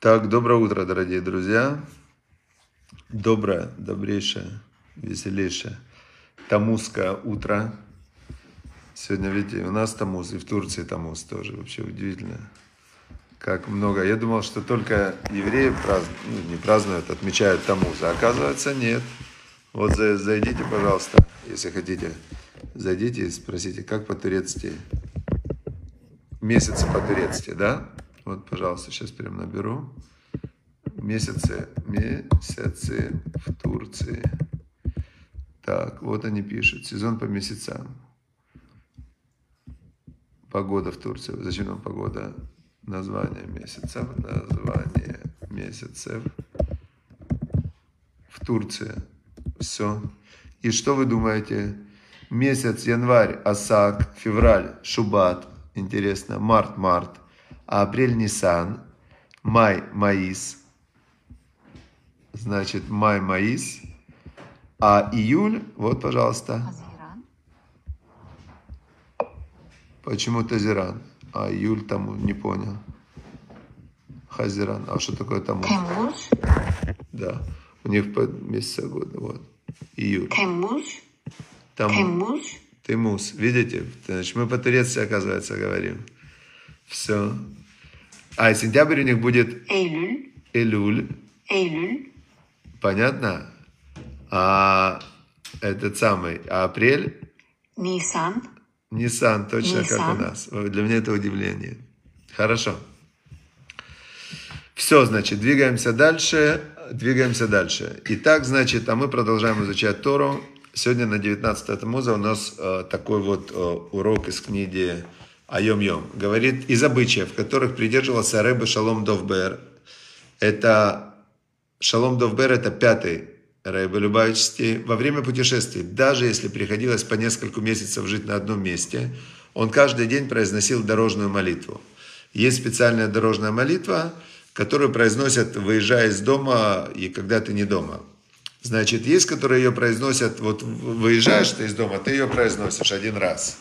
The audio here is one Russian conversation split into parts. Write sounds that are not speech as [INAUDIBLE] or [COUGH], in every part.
Так, доброе утро, дорогие друзья. Доброе, добрейшее, веселейшее тамузское утро. Сегодня, видите, у нас тамуз, и в Турции тамуз тоже. Вообще удивительно. Как много. Я думал, что только евреи празднуют, ну, не празднуют, отмечают тамуз. А оказывается, нет. Вот зайдите, пожалуйста, если хотите. Зайдите и спросите, как по-турецки. Месяцы по-турецки, да? Вот, пожалуйста, сейчас прям наберу. Месяцы, месяцы в Турции. Так, вот они пишут. Сезон по месяцам. Погода в Турции. Зачем нам погода? Название месяцев. Название месяцев в Турции. Все. И что вы думаете? Месяц январь, Асак, февраль, Шубат. Интересно. Март, Март апрель Нисан, май Маис, значит май Маис, а июль, вот, пожалуйста. Почему Тазиран? А июль тому не понял. Хазиран. А что такое тому? Темуз. Да. У них по месяца года. Вот. Июль. Темуз. Темуз. Темуз. Видите? Значит, мы по-турецки, оказывается, говорим. Все. А сентябрь у них будет Eylül. Элюль. Eylül. Понятно? А этот самый, а апрель Nisan. Нисан, точно как у Нисан. нас. Для меня это удивление. Хорошо. Все, значит, двигаемся дальше. Двигаемся дальше. Итак, значит, а мы продолжаем изучать Тору. Сегодня на 19 Тамуза у нас э, такой вот э, урок из книги Айом-Йом. Говорит, из обычаев, которых придерживался Рэбе Шалом Довбер. Это Шалом Довбер это пятый Рэбе Любавичский. Во время путешествий, даже если приходилось по несколько месяцев жить на одном месте, он каждый день произносил дорожную молитву. Есть специальная дорожная молитва, которую произносят, выезжая из дома и когда ты не дома. Значит, есть, которые ее произносят, вот выезжаешь ты из дома, ты ее произносишь один раз.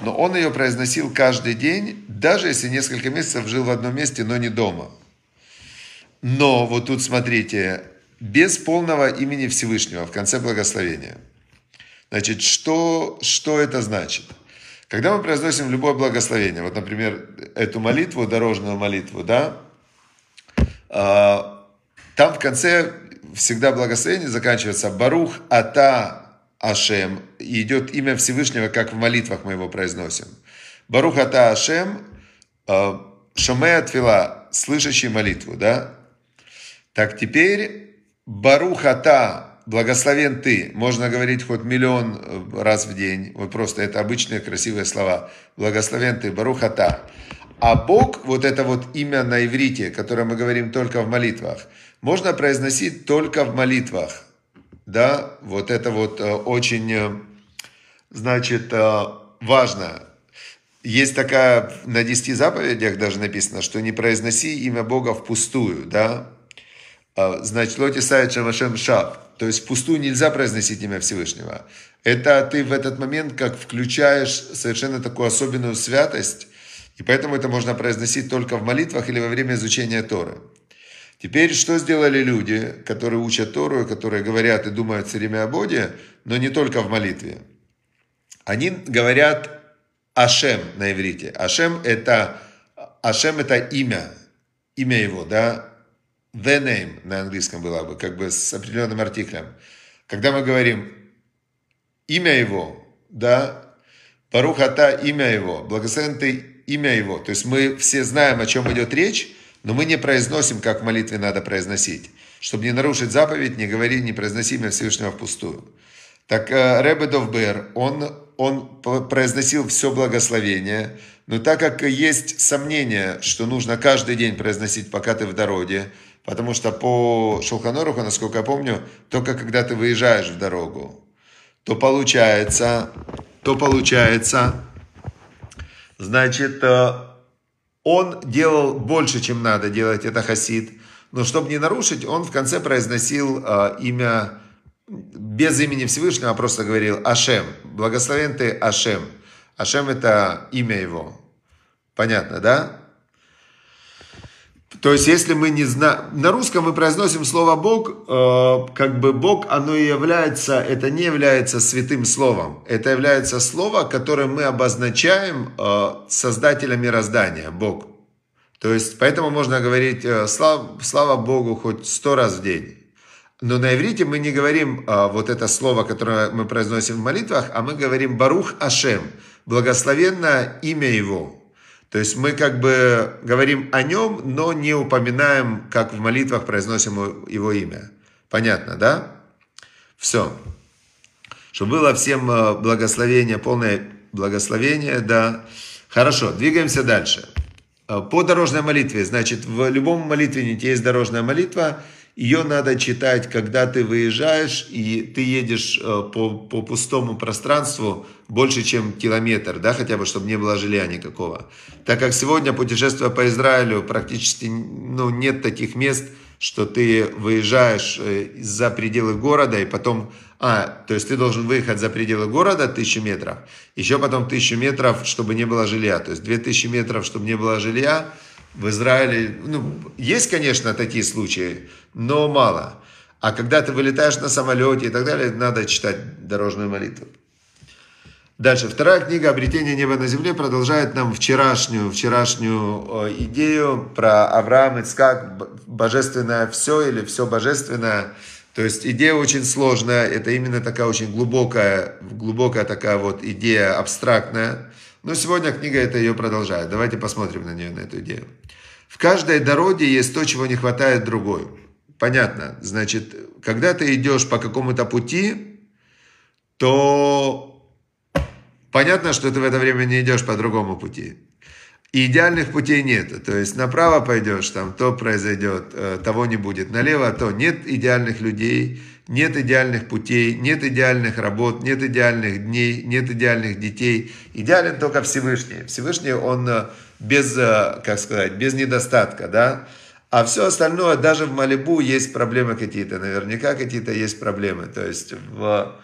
Но он ее произносил каждый день, даже если несколько месяцев жил в одном месте, но не дома. Но вот тут смотрите, без полного имени Всевышнего в конце благословения. Значит, что, что это значит? Когда мы произносим любое благословение, вот, например, эту молитву, дорожную молитву, да, а, там в конце всегда благословение заканчивается Барух Ата Ашем. И идет имя Всевышнего, как в молитвах мы его произносим. Барух Ата Ашем, а, Шамея Твила, слышащий молитву, да? Так теперь Барух Ата, благословен ты. Можно говорить хоть миллион э, раз в день. Вот просто это обычные красивые слова. Благословен ты, Барух Ата. А Бог, вот это вот имя на иврите, которое мы говорим только в молитвах, можно произносить только в молитвах. Да, вот это вот э, очень, э, значит, э, важно. Есть такая, на 10 заповедях даже написано, что не произноси имя Бога впустую, да. А, Значит, лоти сает шамашем шаб. То есть впустую нельзя произносить имя Всевышнего. Это ты в этот момент как включаешь совершенно такую особенную святость, и поэтому это можно произносить только в молитвах или во время изучения Торы. Теперь, что сделали люди, которые учат Тору, которые говорят и думают все время о Боге, но не только в молитве? Они говорят Ашем на иврите. Ашем это, Ашем это имя, имя его, да, the name на английском было бы, как бы с определенным артиклем. Когда мы говорим имя его, да, Парухата имя его, благословен ты имя его. То есть мы все знаем, о чем идет речь, но мы не произносим, как в молитве надо произносить. Чтобы не нарушить заповедь, не говори, не произноси имя Всевышнего впустую. Так э, Ребе Довбер, он, он произносил все благословение, но так как есть сомнение, что нужно каждый день произносить, пока ты в дороге, потому что по Шулханоруху, насколько я помню, только когда ты выезжаешь в дорогу, то получается, то получается, значит, э, он делал больше, чем надо делать, это хасид. Но чтобы не нарушить, он в конце произносил э, имя без имени Всевышнего, а просто говорил Ашем. Благословен ты Ашем. Ашем это имя его. Понятно, да? То есть, если мы не знаем... На русском мы произносим слово «Бог», э, как бы «Бог», оно и является... Это не является святым словом. Это является слово, которое мы обозначаем э, создателя мироздания, Бог. То есть, поэтому можно говорить э, «Слава, слава Богу» хоть сто раз в день. Но на иврите мы не говорим э, вот это слово, которое мы произносим в молитвах, а мы говорим «Барух Ашем», благословенно имя Его. То есть мы как бы говорим о нем, но не упоминаем, как в молитвах произносим его имя. Понятно, да? Все. Чтобы было всем э, благословение, полное благословение, да. Хорошо, двигаемся дальше. Э, по дорожной молитве, значит, в любом молитвеннике есть дорожная молитва, ее надо читать, когда ты выезжаешь и ты едешь э, по, по пустому пространству больше, чем километр, да, хотя бы, чтобы не было жилья никакого. Так как сегодня, путешествуя по Израилю, практически ну, нет таких мест, что ты выезжаешь э, за пределы города и потом... А, то есть ты должен выехать за пределы города тысячу метров, еще потом тысячу метров, чтобы не было жилья. То есть две тысячи метров, чтобы не было жилья, в Израиле, ну, есть, конечно, такие случаи, но мало. А когда ты вылетаешь на самолете и так далее, надо читать дорожную молитву. Дальше. Вторая книга «Обретение неба на земле» продолжает нам вчерашнюю, вчерашнюю э, идею про Авраам, Ицкак, божественное все или все божественное. То есть идея очень сложная, это именно такая очень глубокая, глубокая такая вот идея абстрактная. Но сегодня книга это ее продолжает. Давайте посмотрим на нее, на эту идею. В каждой дороге есть то, чего не хватает другой. Понятно. Значит, когда ты идешь по какому-то пути, то Понятно, что ты в это время не идешь по другому пути. И идеальных путей нет. То есть направо пойдешь, там то произойдет, э, того не будет. Налево то. Нет идеальных людей, нет идеальных путей, нет идеальных работ, нет идеальных дней, нет идеальных детей. Идеален только Всевышний. Всевышний, он э, без, э, как сказать, без недостатка, да. А все остальное, даже в Малибу есть проблемы какие-то, наверняка какие-то есть проблемы. То есть, в,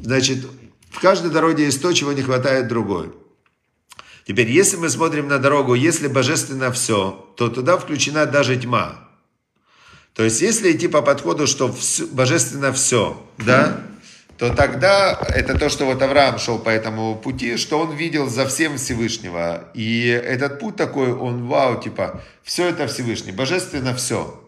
значит, в каждой дороге есть то, чего не хватает другой. Теперь, если мы смотрим на дорогу, если божественно все, то туда включена даже тьма. То есть, если идти по подходу, что все, божественно все, да, то тогда это то, что вот Авраам шел по этому пути, что он видел за всем Всевышнего. И этот путь такой, он вау, типа, все это Всевышний, божественно все.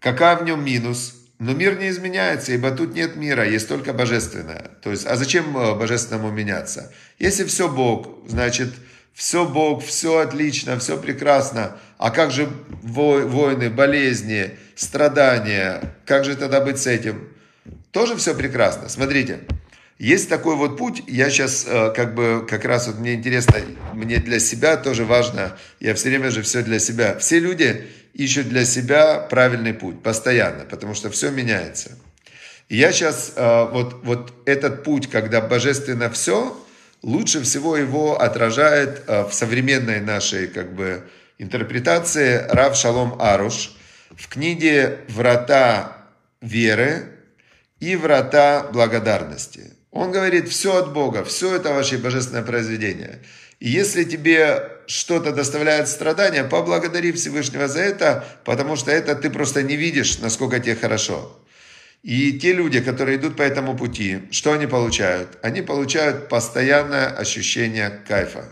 Какая в нем минус? Но мир не изменяется, ибо тут нет мира, есть только божественное. То есть, а зачем э, божественному меняться? Если все Бог, значит, все Бог, все отлично, все прекрасно. А как же войны, болезни, страдания? Как же тогда быть с этим? Тоже все прекрасно. Смотрите, есть такой вот путь, я сейчас э, как бы, как раз вот мне интересно, мне для себя тоже важно, я все время же все для себя. Все люди ищут для себя правильный путь постоянно, потому что все меняется. Я сейчас, э, вот, вот этот путь, когда божественно все, лучше всего его отражает э, в современной нашей как бы интерпретации Рав Шалом Аруш в книге «Врата веры» и «Врата благодарности». Он говорит, все от Бога, все это ваше божественное произведение. И если тебе что-то доставляет страдания, поблагодари Всевышнего за это, потому что это ты просто не видишь, насколько тебе хорошо. И те люди, которые идут по этому пути, что они получают? Они получают постоянное ощущение кайфа.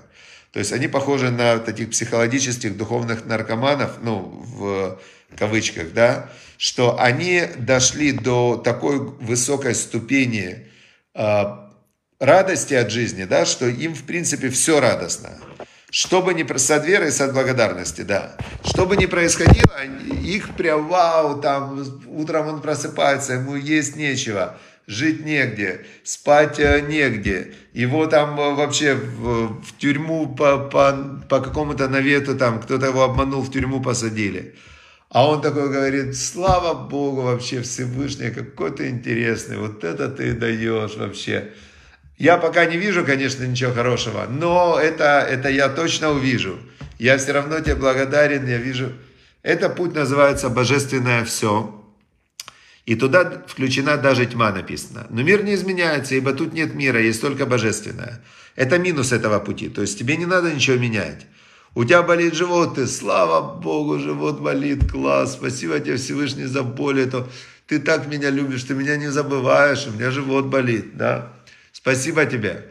То есть они похожи на таких психологических духовных наркоманов, ну, в кавычках, да, что они дошли до такой высокой ступени а, радости от жизни, да, что им, в принципе, все радостно. Что бы ни с от веры и с от благодарности, да. Что бы ни происходило, их прям вау, там утром он просыпается, ему есть нечего, жить негде, спать э, негде. Его там э, вообще в, в тюрьму по, по, по какому-то навету, там кто-то его обманул, в тюрьму посадили. А он такой говорит, слава Богу вообще Всевышний, какой ты интересный, вот это ты даешь вообще. Я пока не вижу, конечно, ничего хорошего, но это, это я точно увижу. Я все равно тебе благодарен, я вижу. Это путь называется «Божественное все». И туда включена даже тьма написано. Но мир не изменяется, ибо тут нет мира, есть только божественное. Это минус этого пути. То есть тебе не надо ничего менять. У тебя болит живот, ты, слава Богу, живот болит, класс, спасибо тебе Всевышний за боль эту. Ты так меня любишь, ты меня не забываешь, у меня живот болит, да. Спасибо тебе.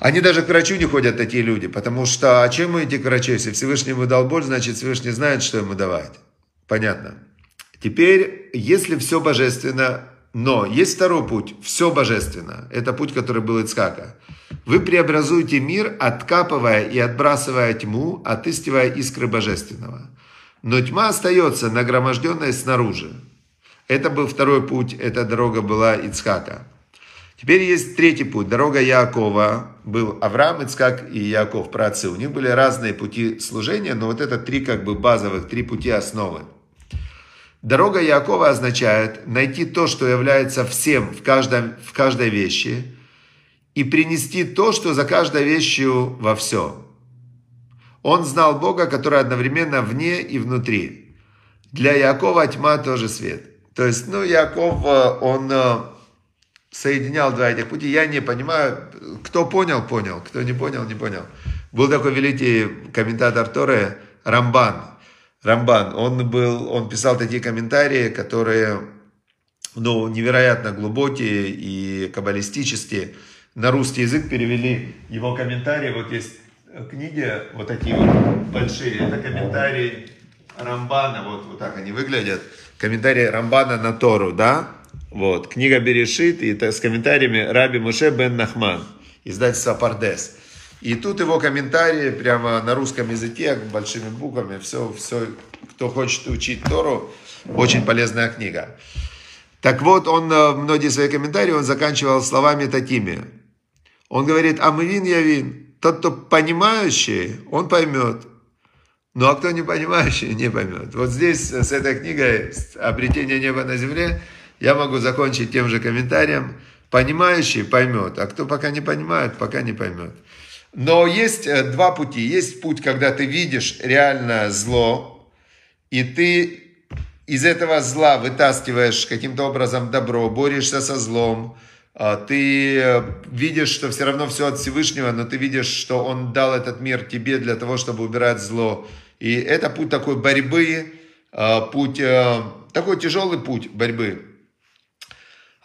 Они даже к врачу не ходят, такие люди, потому что, а чем идти к врачу? Если Всевышний ему дал боль, значит Всевышний знает, что ему давать. Понятно. Теперь, если все божественно, но есть второй путь, все божественно. Это путь, который был Ицхака. Вы преобразуете мир, откапывая и отбрасывая тьму, отыскивая искры божественного. Но тьма остается нагроможденная снаружи. Это был второй путь, эта дорога была Ицхака. Теперь есть третий путь, дорога Якова. Был Авраам, Ицхак и Яков, праотцы. У них были разные пути служения, но вот это три как бы базовых, три пути основы. Дорога Якова означает найти то, что является всем в, каждом, в каждой вещи, и принести то, что за каждой вещью во все. Он знал Бога, который одновременно вне и внутри. Для Якова тьма тоже свет. То есть, ну, Яков, э, он э, соединял два этих пути. Я не понимаю, кто понял, понял, кто не понял, не понял. Был такой великий комментатор Торы Рамбан. Рамбан, он был, он писал такие комментарии, которые, ну, невероятно глубокие и каббалистические. На русский язык перевели его комментарии. Вот есть книги, вот такие вот большие. Это комментарии Рамбана, вот, вот так они выглядят. Комментарии Рамбана на Тору, да? Вот, книга Берешит, и с комментариями Раби Муше бен Нахман, издательство Пардес. И тут его комментарии прямо на русском языке, большими буквами, все, все, кто хочет учить Тору, очень полезная книга. Так вот, он э, многие свои комментарии он заканчивал словами такими. Он говорит, а мы. Тот, кто понимающий, он поймет. Ну а кто не понимающий, не поймет. Вот здесь с этой книгой «Обретение неба на земле» я могу закончить тем же комментарием. Понимающий поймет, а кто пока не понимает, пока не поймет. Но есть э, два пути. Есть путь, когда ты видишь реально зло, и ты из этого зла вытаскиваешь каким-то образом добро, борешься со злом, а, ты э, видишь, что все равно все от Всевышнего, но ты видишь, что Он дал этот мир тебе для того, чтобы убирать зло. И это путь такой борьбы, а, путь, э, такой тяжелый путь борьбы.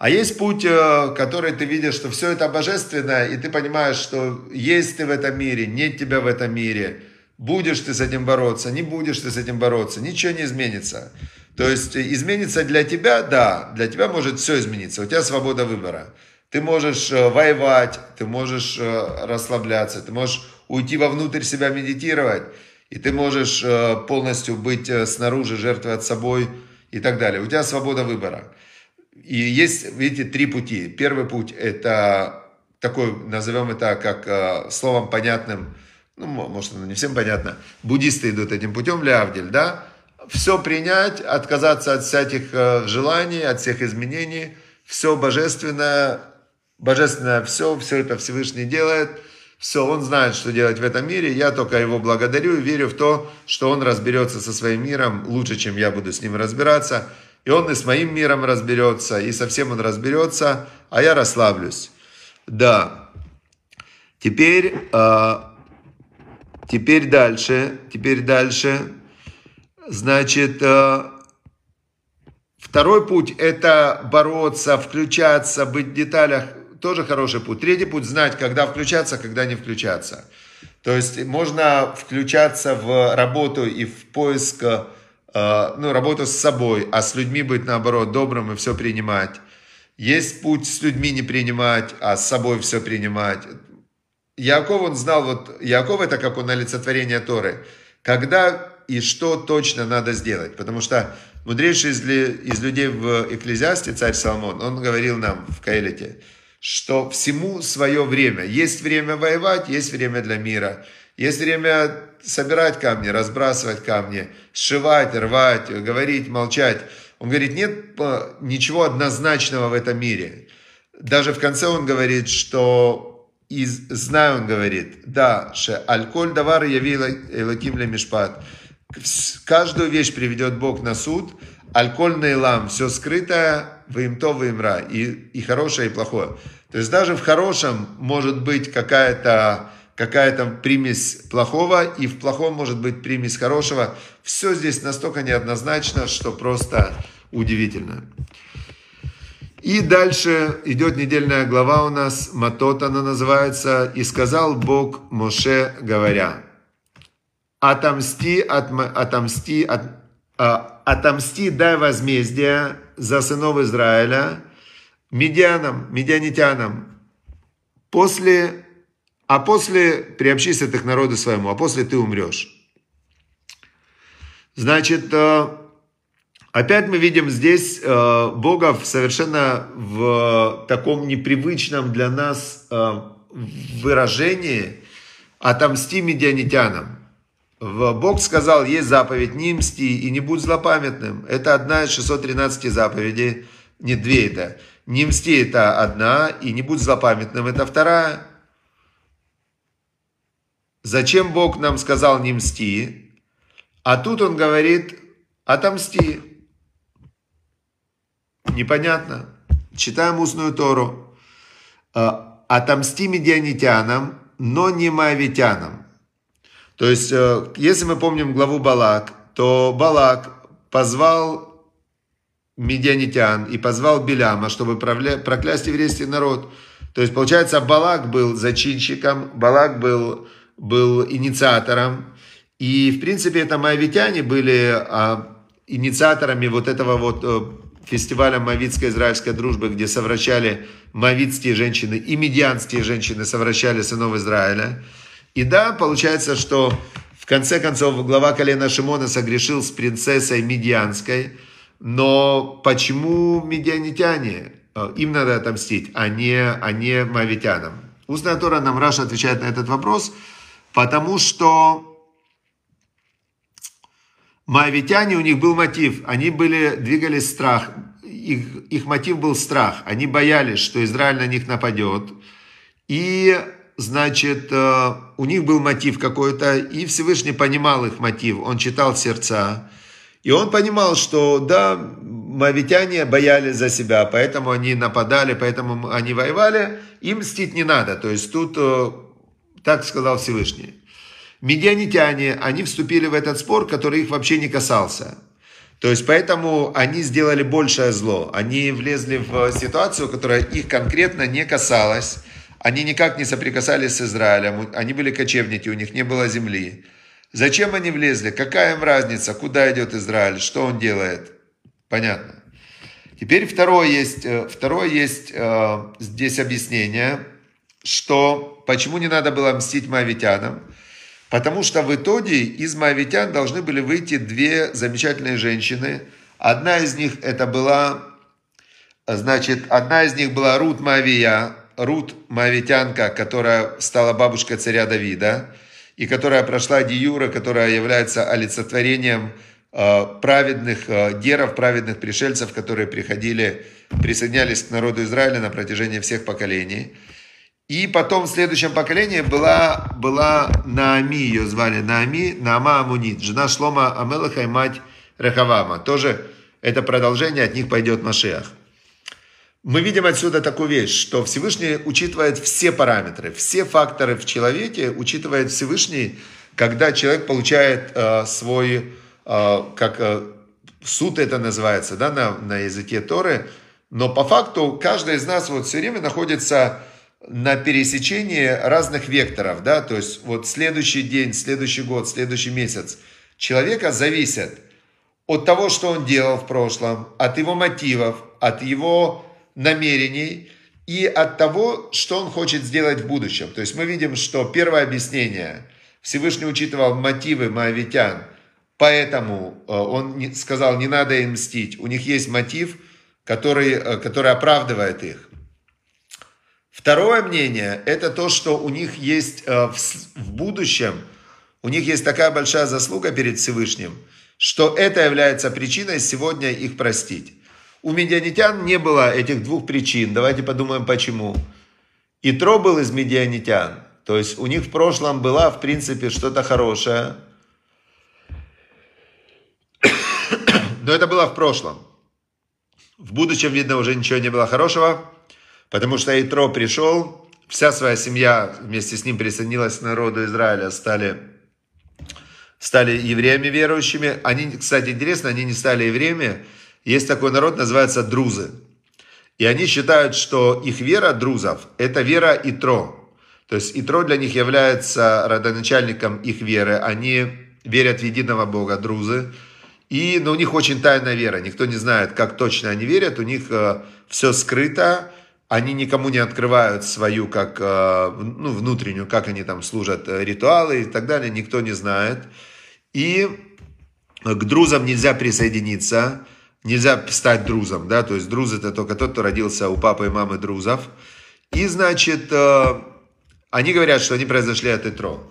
А есть путь, э, который ты видишь, что все это божественно, и ты понимаешь, что есть ты в этом мире, нет тебя в этом мире. Будешь ты с этим бороться, не будешь ты с этим бороться, ничего не изменится. То есть изменится для тебя, да, для тебя может все измениться, у тебя свобода выбора. Ты можешь э, воевать, ты можешь э, расслабляться, ты можешь уйти вовнутрь себя медитировать, и ты можешь полностью быть снаружи, жертвовать собой и так далее. У тебя свобода выбора. И есть, видите, три пути. Первый путь – это такой, назовем это как э, словом понятным, ну, может, оно не всем понятно, буддисты идут этим путем, Лявдель, да? Все принять, отказаться от всяких э, желаний, от всех изменений, все божественное, божественное все, все это Всевышний делает, все, он знает, что делать в этом мире, я только его благодарю и верю в то, что он разберется со своим миром лучше, чем я буду с ним разбираться – и он и с моим миром разберется, и со всем он разберется, а я расслаблюсь. Да. Теперь, э, теперь дальше, теперь дальше. Значит, э, второй путь – это бороться, включаться, быть в деталях. Тоже хороший путь. Третий путь – знать, когда включаться, когда не включаться. То есть можно включаться в работу и в поиск ну, работа с собой, а с людьми быть, наоборот, добрым и все принимать. Есть путь с людьми не принимать, а с собой все принимать. Яков, он знал, вот Яков это как он олицетворение Торы. Когда и что точно надо сделать. Потому что мудрейший из, из людей в Экклезиасте, царь Соломон, он говорил нам в Каэлите, что всему свое время. Есть время воевать, есть время для мира. Есть время собирать камни, разбрасывать камни, сшивать, рвать, говорить, молчать. Он говорит, нет э, ничего однозначного в этом мире. Даже в конце он говорит, что и знаю, он говорит, да, ше альколь давар яви элаким ле мишпат. Каждую вещь приведет Бог на суд, альколь нейлам, все скрытое, вы им то, вы им ра, и, и хорошее, и плохое. То есть даже в хорошем может быть какая-то какая-то примесь плохого, и в плохом может быть примесь хорошего. Все здесь настолько неоднозначно, что просто удивительно. И дальше идет недельная глава у нас, Матот она называется, «И сказал Бог Моше, говоря, отомсти, от, отомсти, от, а, отомсти, дай возмездие за сынов Израиля, медианам, медианитянам, после, а после приобщись ты к народу своему, а после ты умрешь. Значит, э, опять мы видим здесь э, Бога совершенно в таком непривычном для нас э, выражении «отомсти медианитянам». Бог сказал, есть заповедь, не мсти и не будь злопамятным. Это одна из 613 заповедей, не две это. Не мсти это одна, и не будь злопамятным это вторая. Зачем Бог нам сказал не мсти? А тут он говорит, отомсти. Непонятно. Читаем устную Тору. «А, отомсти медианитянам, но не моавитянам. То есть, э, если мы помним главу Балак, то Балак позвал медианитян и позвал Беляма, чтобы проклясть еврейский народ. То есть, получается, Балак был зачинщиком, Балак был, был инициатором. И, в принципе, это моавитяне были а, инициаторами вот этого вот э, фестиваля Мавитской израильской дружбы, где совращали мавитские женщины и медианские женщины совращали сынов Израиля. И да, получается, что в конце концов глава колена Шимона согрешил с принцессой медианской – но почему медианитяне? Э, им надо отомстить, а не, а не мавитянам. Устная Тора нам Раша отвечает на этот вопрос, потому что Моавитяне, у них был мотив, они были, двигались страх, их, их мотив был страх, они боялись, что Израиль на них нападет, и, значит, э, у них был мотив какой-то, и Всевышний понимал их мотив, он читал сердца, и он понимал, что да, мавитяне боялись за себя, поэтому они нападали, поэтому они воевали, им мстить не надо. То есть тут э, так сказал Всевышний. Медианитяне, они вступили в этот спор, который их вообще не касался. То есть поэтому они сделали большее зло. Они влезли в ситуацию, которая их конкретно не касалась. Они никак не соприкасались с Израилем. Они были кочевники, у них не было земли. Зачем они влезли? Какая им разница? Куда идет Израиль? Что он делает? Понятно. Теперь второе есть, э, второе есть э, здесь объяснение, что почему не надо было мстить моавитянам. Потому что в итоге из моавитян должны были выйти две замечательные женщины. Одна из них это была, значит, одна из них была Рут Моавия, Рут Моавитянка, которая стала бабушкой царя Давида и которая прошла Диюра, которая является олицетворением э, праведных э, геров, праведных пришельцев, которые приходили, присоединялись к народу Израиля на протяжении всех поколений. И потом в следующем поколении была, была Наами, ее звали Наами, Наама Амунит, жена Шлома Амелаха и мать Рехавама. Тоже это продолжение, от них пойдет Машиах. Мы видим отсюда такую вещь, что Всевышний учитывает все параметры, все факторы в человеке учитывает Всевышний, когда человек получает э, свой, э, как э, суд это называется, да, на, на языке Торы, но по факту каждый из нас вот все время находится на пересечении разных векторов, да, то есть вот следующий день, следующий год, следующий месяц человека зависит от того, что он делал в прошлом, от его мотивов, от его намерений и от того, что он хочет сделать в будущем. То есть мы видим, что первое объяснение, Всевышний учитывал мотивы моавитян, поэтому э, он сказал, не надо им мстить. У них есть мотив, который, э, который оправдывает их. Второе мнение, это то, что у них есть э, в будущем, у них есть такая большая заслуга перед Всевышним, что это является причиной сегодня их простить. У медианитян не было этих двух причин. Давайте подумаем, почему. Итро был из медианитян. То есть у них в прошлом была, в принципе, что-то хорошее. [COUGHS] Но это было в прошлом. В будущем, видно, уже ничего не было хорошего, потому что Итро пришел вся своя семья вместе с ним присоединилась к народу Израиля, стали, стали евреями верующими. Они, кстати, интересно, они не стали евреями. Есть такой народ, называется друзы. И они считают, что их вера друзов – это вера Итро. То есть Итро для них является родоначальником их веры. Они верят в единого Бога, друзы. И но у них очень тайная вера. Никто не знает, как точно они верят. У них э, все скрыто. Они никому не открывают свою, как, э, ну, внутреннюю, как они там служат, э, ритуалы и так далее. Никто не знает. И к друзам нельзя присоединиться. Нельзя стать друзом, да, то есть друз это только тот, кто родился у папы и мамы друзов. И, значит, э, они говорят, что они произошли от Итро.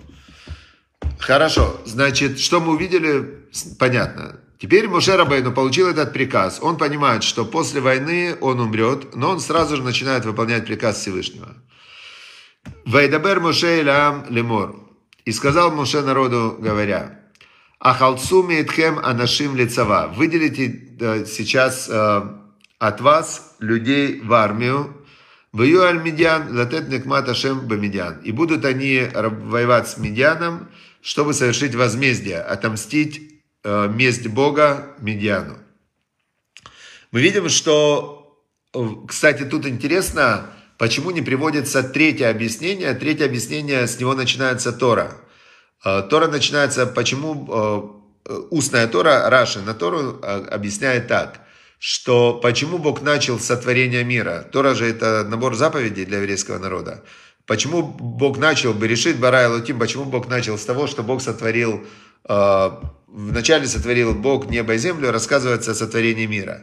Хорошо, значит, что мы увидели, понятно. Теперь Моше Рабейну получил этот приказ. Он понимает, что после войны он умрет, но он сразу же начинает выполнять приказ Всевышнего. Вайдабер Моше Илам Лемор. И сказал Моше народу, говоря, Ахалцуми Итхем Анашим Лицава. Выделите э, сейчас э, от вас людей в армию. Вою аль Медиан, латет некмат Бамедиан. И будут они воевать с Медианом, чтобы совершить возмездие, отомстить месть Бога Медиану. Мы видим, что, кстати, тут интересно, почему не приводится третье объяснение. Третье объяснение, с него начинается Тора. Э, Тора начинается, почему э, устная Тора, Раша на Тору э, объясняет так, что почему Бог начал сотворение мира. Тора же это набор заповедей для еврейского народа. Почему Бог начал бы решить Бара и Лутим, почему Бог начал с того, что Бог сотворил, вначале сотворил Бог небо и землю, рассказывается о сотворении мира.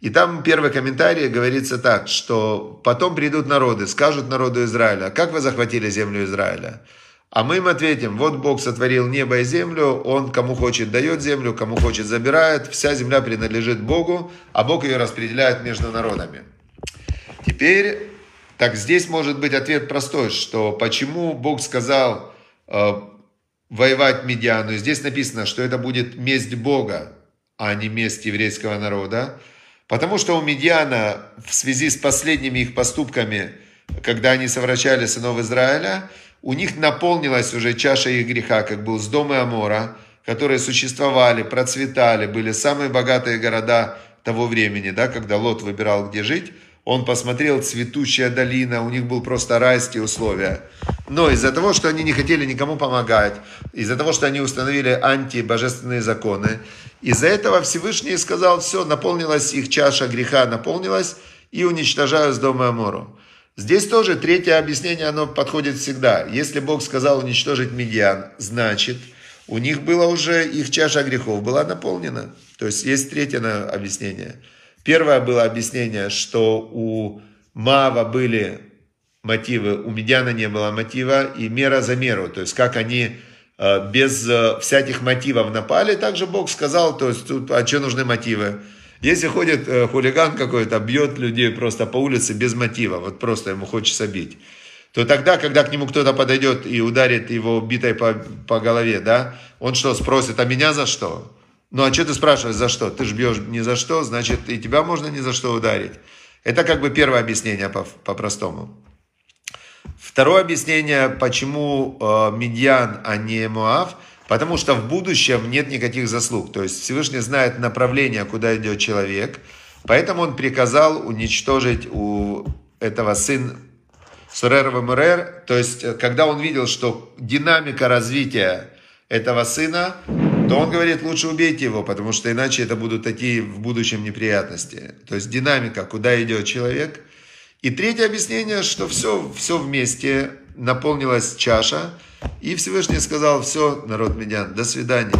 И там первый комментарий говорится так, что потом придут народы, скажут народу Израиля, как вы захватили землю Израиля? А мы им ответим, вот Бог сотворил небо и землю, Он кому хочет дает землю, кому хочет забирает, вся земля принадлежит Богу, а Бог ее распределяет между народами. Теперь, так здесь может быть ответ простой, что почему Бог сказал э, воевать Медиану, и здесь написано, что это будет месть Бога, а не месть еврейского народа, потому что у Медиана в связи с последними их поступками, когда они совращали сынов Израиля, у них наполнилась уже чаша их греха, как был с дома Амора, которые существовали, процветали, были самые богатые города того времени, да, когда Лот выбирал, где жить, он посмотрел цветущая долина, у них был просто райские условия. Но из-за того, что они не хотели никому помогать, из-за того, что они установили антибожественные законы, из-за этого Всевышний сказал, все, наполнилась их чаша греха, наполнилась, и уничтожаю с дома Амору. Здесь тоже третье объяснение, оно подходит всегда. Если Бог сказал уничтожить медиан, значит, у них было уже, их чаша грехов была наполнена. То есть есть третье объяснение. Первое было объяснение, что у Мава были мотивы, у Медиана не было мотива, и мера за меру. То есть как они э, без э, всяких мотивов напали, также Бог сказал, то есть тут, а что нужны мотивы? Если ходит э, хулиган какой-то, бьет людей просто по улице без мотива, вот просто ему хочется бить, то тогда, когда к нему кто-то подойдет и ударит его битой по, по голове, да, он что, спросит, а меня за что? Ну, а что ты спрашиваешь, за что? Ты ж бьешь не за что, значит, и тебя можно ни за что ударить. Это как бы первое объяснение по-простому. Второе объяснение, почему э, Медьян, а не Моав – Потому что в будущем нет никаких заслуг. То есть Всевышний знает направление, куда идет человек. Поэтому он приказал уничтожить у этого сын Сурерова Мурер. То есть, когда он видел, что динамика развития этого сына, то он говорит, лучше убейте его, потому что иначе это будут такие в будущем неприятности. То есть динамика, куда идет человек. И третье объяснение, что все, все вместе, наполнилась чаша, и Всевышний сказал, все, народ Медян, до свидания.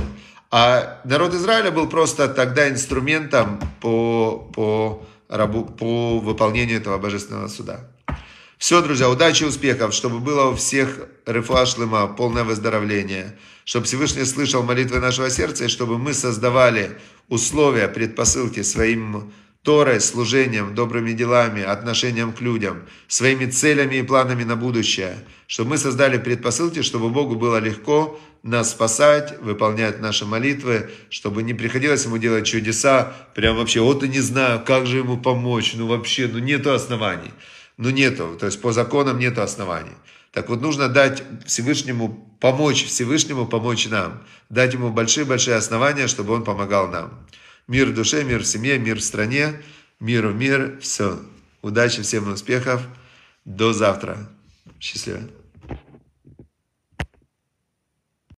А народ Израиля был просто тогда инструментом по, по, по выполнению этого божественного суда. Все, друзья, удачи, успехов, чтобы было у всех рефашлыма, полное выздоровление, чтобы Всевышний слышал молитвы нашего сердца, и чтобы мы создавали условия, предпосылки своим Торой, служением, добрыми делами, отношением к людям, своими целями и планами на будущее, чтобы мы создали предпосылки, чтобы Богу было легко нас спасать, выполнять наши молитвы, чтобы не приходилось ему делать чудеса, прям вообще, вот и не знаю, как же ему помочь, ну вообще, ну нету оснований. Ну нету, то есть по законам нету оснований. Так вот нужно дать Всевышнему, помочь Всевышнему помочь нам, дать ему большие-большие основания, чтобы он помогал нам. Мир в душе, мир в семье, мир в стране, в мир, все. Удачи, всем успехов, до завтра. Счастливо.